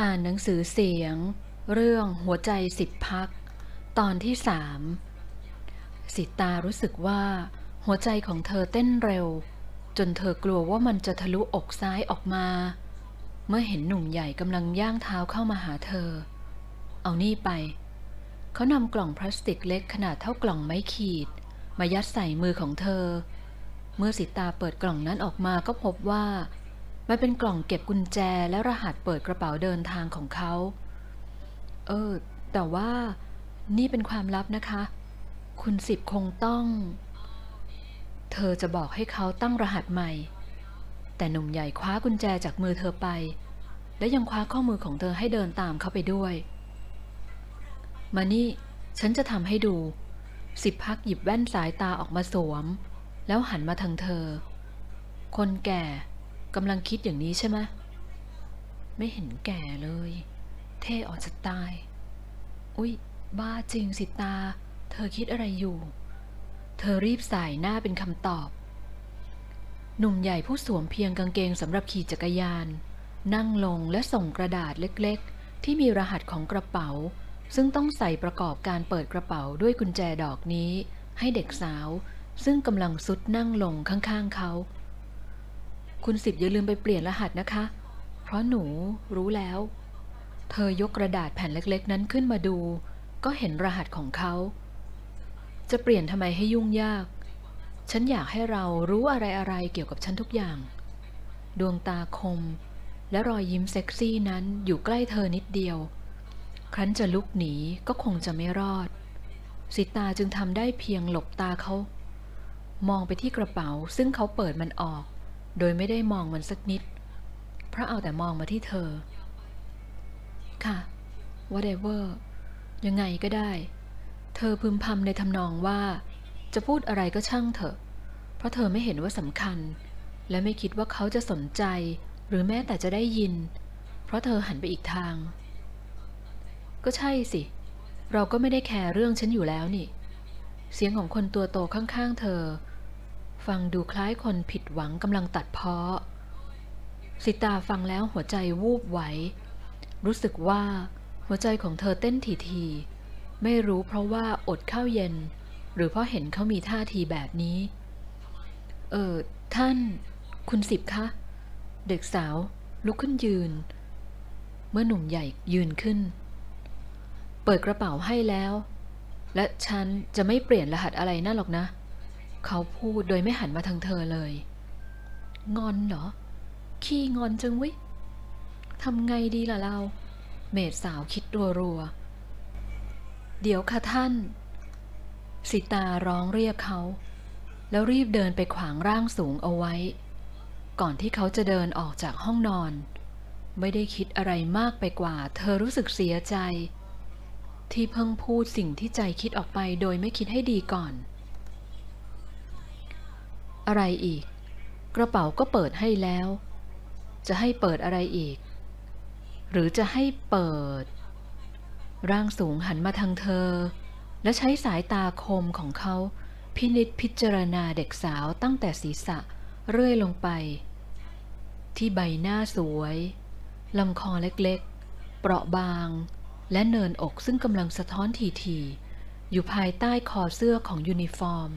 อ่านหนังสือเสียง เรื่องหัวใจสิบพัก ตอนที่สามสิตารู้สึกว่า หัวใจของเธอเต้นเร็ว จนเธอกลัวว่ามันจะทะลุอกซ้ายออกมา เมื่อเห็นหนุ่มใหญ่กำลังย่างเท้าเข้ามาหาเธอ เอานี่ไป เขานำกล่องพลาสติกเล็กขนาดเท่ากล่องไม้ขีด มายัดใส่มือของเธอ เมื่อสิตาเปิดกล่องนั้นออกมาก็พบว่า มันเป็นกล่องเก็บกุญแจและรหัสเปิดกระเป๋าเดินทางของเขา เออ แต่ว่านี่เป็นความลับนะคะ คุณสิบคงต้อง เธอจะบอกให้เขาตั้งรหัสใหม่ แต่หนุ่มใหญ่คว้ากุญแจจากมือเธอไป และยังคว้าข้อมือของเธอให้เดินตามเขาไปด้วย มานี่ ฉันจะทำให้ดู สิบพักหยิบแว่นสายตาออกมาสวม แล้วหันมาทางเธอ คนแก่ กำลังคิดอย่างนี้ใช่ไหมไม่เห็นแก่เลย เท่ออกจะตาย อุ๊ย บ้าจริงสิตา เธอคิดอะไรอยู่ เธอรีบสายหน้าเป็นคำตอบ หนุ่มใหญ่ผู้สวมเพียงกางเกงสำหรับขี่จักรยาน นั่งลงและส่งกระดาษเล็กๆ ที่มีรหัสของกระเป๋า ซึ่งต้องใส่ประกอบการเปิดกระเป๋าด้วยกุญแจดอกนี้ ให้เด็กสาว ซึ่งกำลังซุดนั่งลงข้างๆเขา คุณสิบอย่าลืมไปเปลี่ยนรหัสนะคะ เพราะหนูรู้แล้ว เธอยกกระดาษแผ่นเล็กๆ นั้นขึ้นมาดู ก็เห็นรหัสของเขา จะเปลี่ยนทำไมให้ยุ่งยาก ฉันอยากให้เรารู้อะไรๆเกี่ยวกับฉันทุกอย่าง ดวงตาคม และรอยยิ้มเซ็กซี่นั้นอยู่ใกล้เธอนิดเดียว ครั้นจะลุกหนีก็คงจะไม่รอด สิตาจึงทำได้เพียงหลบตาเขา มองไปที่กระเป๋าซึ่งเขาเปิดมันออก โดยไม่ได้มองมันสักนิด เพราะเอาแต่มองมาที่เธอ ค่ะ whatever ยังไงก็ได้ เธอพึมพำในทำนองว่า จะพูดอะไรก็ช่างเถอะ เพราะเธอไม่เห็นว่าสำคัญ และไม่คิดว่าเขาจะสนใจ หรือแม้แต่จะได้ยิน เพราะเธอหันไปอีกทาง ก็ใช่สิ เราก็ไม่ได้แคร์เรื่องฉันอยู่แล้วนี่ เสียงของคนตัวโตข้างๆ เธอ ฟังดูคล้ายคนผิดหวังกำลังตัดเพ้อสิตาฟังแล้วหัวใจวูบไหว รู้สึกว่าหัวใจของเธอเต้นทีๆไม่รู้เพราะว่าอดข้าวเย็น หรือเพราะเห็นเขามีท่าทีแบบนี้ เออ ท่าน คุณสิบคะ เด็กสาว ลุกขึ้นยืน เมื่อหนุ่มใหญ่ยืนขึ้น เปิดกระเป๋าให้แล้ว และฉันจะไม่เปลี่ยนรหัสอะไรนั่นหรอกนะเเขาพูดโดยไม่หันมาทางเธอเลย งอนเหรอ ขี้งอนจังวิทำไงดีล่ะเรา เมดสาวคิดรัวๆ เดี๋ยวค่ะท่าน สิตาร้องเรียกเขา แล้วรีบเดินไปขวางร่างสูงเอาไว้ ก่อนที่เขาจะเดินออกจากห้องนอน ไม่ได้คิดอะไรมากไปกว่า เธอรู้สึกเสียใจ ที่เพิ่งพูดสิ่งที่ใจคิดออกไปโดยไม่คิดให้ดีก่อน อะไรอีก กระเป๋าก็เปิดให้แล้ว จะให้เปิดอะไรอีก หรือจะให้เปิร่างสูงหันมาทางเธอ และใช้สายตาคมของเขา พินิจพิจารณาเด็กสาวตั้งแต่ศีรษะเรื่อยลงไป ที่ใบหน้าสวยลำคอเล็กๆ เปราะบาง และเนินอกซึ่งกำลังสะท้อนถี่ๆอยู่ภายใต้คอเสื้อของยูนิฟอร์ม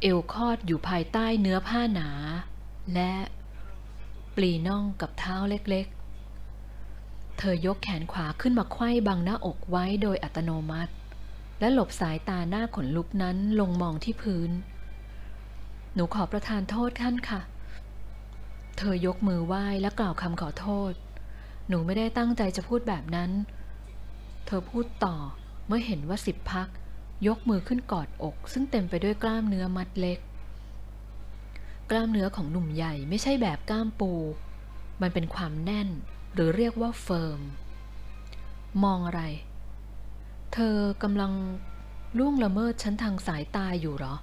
เอวคอดอยู่ภายใต้เนื้อผ้าหนา และปลีน่องกับเท้าเล็กๆ เธอยกแขนขวาขึ้นมาไขว้บังหน้าอกไว้โดยอัตโนมัติ และหลบสายตาหน้าขนลุกนั้นลงมองที่พื้น หนูขอประทานโทษท่านค่ะ เธอยกมือไหว้และกล่าวคำขอโทษ หนูไม่ได้ตั้งใจจะพูดแบบนั้น เธอพูดต่อเมื่อเห็นว่าสิบพัก ยกมือขึ้นกอดอก ซึ่งเต็มไปด้วยกล้ามเนื้อมัดเล็ก กล้ามเนื้อของหนุ่มใหญ่ไม่ใช่แบบกล้ามปู มันเป็นความแน่นหรือเรียกว่าเฟิร์ม มองอะไร เธอกำลังล่วงละเมิดฉันทางสายตาอยู่หรอ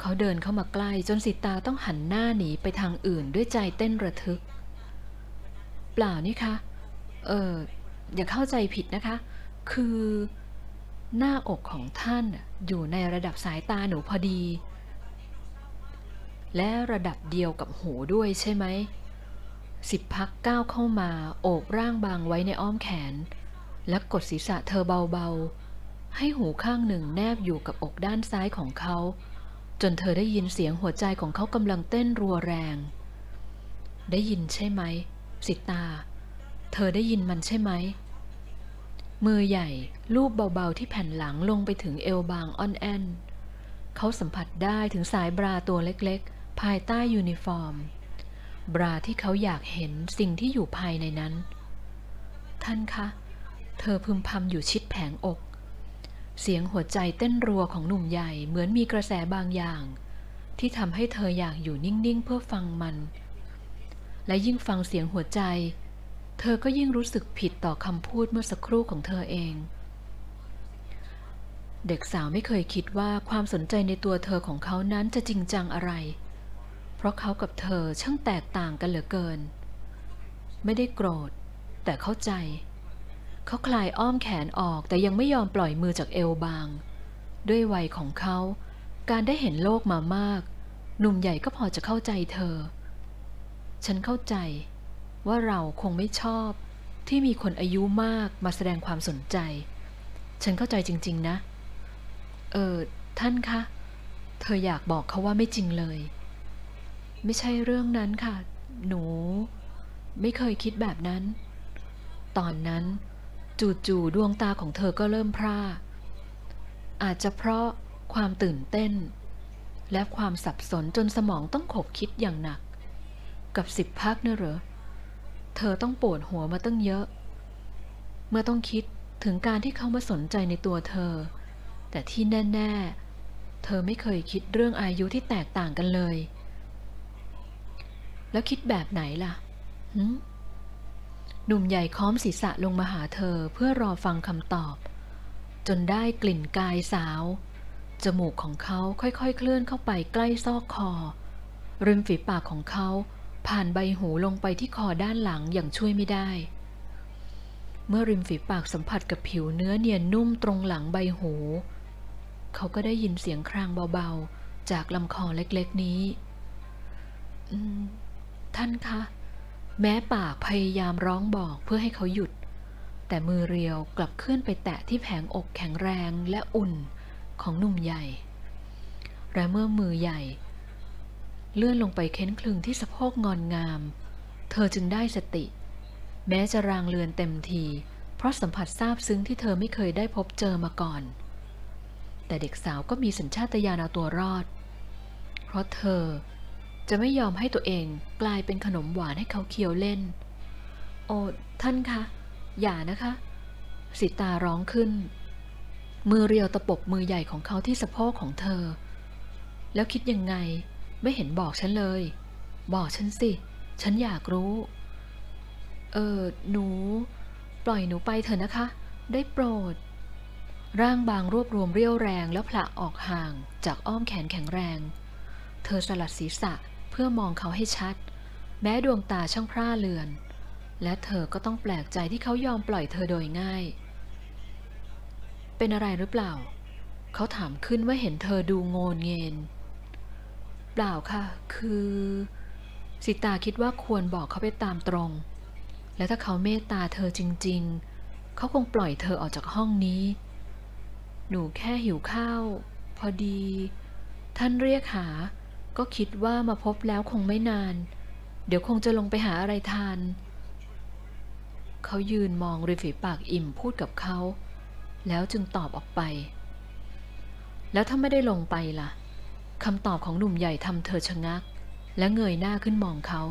เขาเดินเข้ามาใกล้จนสิตาต้องหันหน้าหนีไปทางอื่นด้วยใจเต้นระทึก เปล่านี่คะ เอออย่าเข้าใจผิดนะคะ คือ หน้าอกของท่านอยู่ในระดับสายตาหนูพอดี และระดับเดียวกับหูด้วยใช่ไหมสิบพักก้าวเข้ามาโอบร่างบางไว้ในอ้อมแขน และกดศีรษะเธอเบาๆ ให้หูข้างหนึ่งแนบอยู่กับอกด้านซ้ายของเขา จนเธอได้ยินเสียงหัวใจของเขากำลังเต้นรัวแรง ได้ยินใช่ไหม สิตา เธอได้ยินมันใช่ไหม มือใหญ่ลูบเบาๆที่แผ่นหลังลงไปถึงเอวบางอ้อนแอ้นเขาสัมผัสได้ถึงสายบราตัวเล็กๆ ภายใต้ยูนิฟอร์ม บราที่เขาอยากเห็นสิ่งที่อยู่ภายในนั้น ท่านคะ เธอพึมพำอยู่ชิดแผงอก เสียงหัวใจเต้นรัวของหนุ่มใหญ่เหมือนมีกระแสบางอย่าง ที่ทำให้เธออยากอยู่นิ่งๆเพื่อฟังมัน และยิ่งฟังเสียงหัวใจ เธอก็ยิ่งรู้สึกผิดต่อคำพูดเมื่อสักครู่ของเธอเอง เด็กสาวไม่เคยคิดว่าความสนใจในตัวเธอของเขานั้นจะจริงจังอะไร เพราะเขากับเธอช่างแตกต่างกันเหลือเกิน ไม่ได้โกรธ แต่เข้าใจ เขาคลายอ้อมแขนออกแต่ยังไม่ยอมปล่อยมือจากเอวบาง ด้วยวัยของเขา การได้เห็นโลกมามาก หนุ่มใหญ่ก็พอจะเข้าใจเธอ ฉันเข้าใจ ว่าเราคงไม่ชอบที่มีคนอายุมากมาแสดงความสนใจ ฉันเข้าใจจริง ๆ นะ เออ ท่านคะ เธออยากบอกเขาว่าไม่จริงเลย ไม่ใช่เรื่องนั้นค่ะ หนู ไม่เคยคิดแบบนั้น ตอนนั้นจู่ๆดวงตาของเธอก็เริ่มพร่า อาจจะเพราะความตื่นเต้น และความสับสนจนสมองต้องขบคิดอย่างหนัก กับสิบพักเนอะเหรอ เธอต้องปวดหัวมาตั้งเยอะ เมื่อต้องคิดถึงการที่เขามาสนใจในตัวเธอ แต่ที่แน่ ๆ เธอไม่เคยคิดเรื่องอายุที่แตกต่างกันเลย แล้วคิดแบบไหนล่ะหึหนุ่มใหญ่ค้อมศีรษะลงมาหาเธอเพื่อรอฟังคำตอบ จนได้กลิ่นกายสาว จมูกของเขาค่อยๆ เคลื่อนเข้าไปใกล้ซอกคอ ริมฝีปากของเขา ผ่านใบหูลงไปที่คอด้านหลังอย่างช่วยไม่ได้ เมื่อริมฝีปากสัมผัสกับผิวเนื้อเนียนนุ่มตรงหลังใบหู เขาก็ได้ยินเสียงครางเบาๆ จากลำคอเล็กๆนี้ ท่านคะ แม้ปากพยายามร้องบอกเพื่อให้เขาหยุด แต่มือเรียวกลับเคลื่อนไปแตะที่แผงอกแข็งแรงและอุ่นของหนุ่มใหญ่ และเมื่อมือใหญ่ เลื่อนลงไปเค้นคลึงที่สะโพกงอนงาม เธอจึงได้สติ แม้จะรางเลือนเต็มที เพราะสัมผัสซาบซึ้งที่เธอไม่เคยได้พบเจอมาก่อน แต่เด็กสาวก็มีสัญชาตญาณเอาตัวรอด เพราะเธอจะไม่ยอมให้ตัวเองกลายเป็นขนมหวานให้เขาเคี้ยวเล่น โอ้ท่านคะอย่านะคะ สิตาร้องขึ้น มือเรียวตะปบมือใหญ่ของเขาที่สะโพกของเธอ แล้วคิดยังไง ไม่เห็นบอกฉันเลย บอกฉันสิ ฉันอยากรู้ เออ หนู ปล่อยหนูไปเถอะนะคะ ได้โปรด ร่างบางรวบรวมเรี่ยวแรงแล้วผละออกห่างจากอ้อมแขนแข็งแรง เธอสลัดศีรษะเพื่อมองเขาให้ชัด แม้ดวงตาช่างพร่าเลือน และเธอก็ต้องแปลกใจที่เขายอมปล่อยเธอโดยง่าย เป็นอะไรหรือเปล่า เขาถามขึ้นว่าเห็นเธอดูโงนเงิน เปล่าค่ะ คือ สิตาคิดว่าควรบอกเขาไปตามตรง และถ้าเขาเมตตาเธอจริง ๆ เขาคงปล่อยเธอออกจากห้องนี้ หนูแค่หิวข้าว พอดี ท่านเรียกหา ก็คิดว่ามาพบแล้วคงไม่นาน เดี๋ยวคงจะลงไปหาอะไรทาน เขายืนมองริมฝีปากอิ่มพูดกับเขา แล้วจึงตอบออกไป แล้วถ้าไม่ได้ลงไปล่ะ คำตอบของหนุ่มใหญ่ทำเธอชะงัก และเงยหน้าขึ้นมองเขา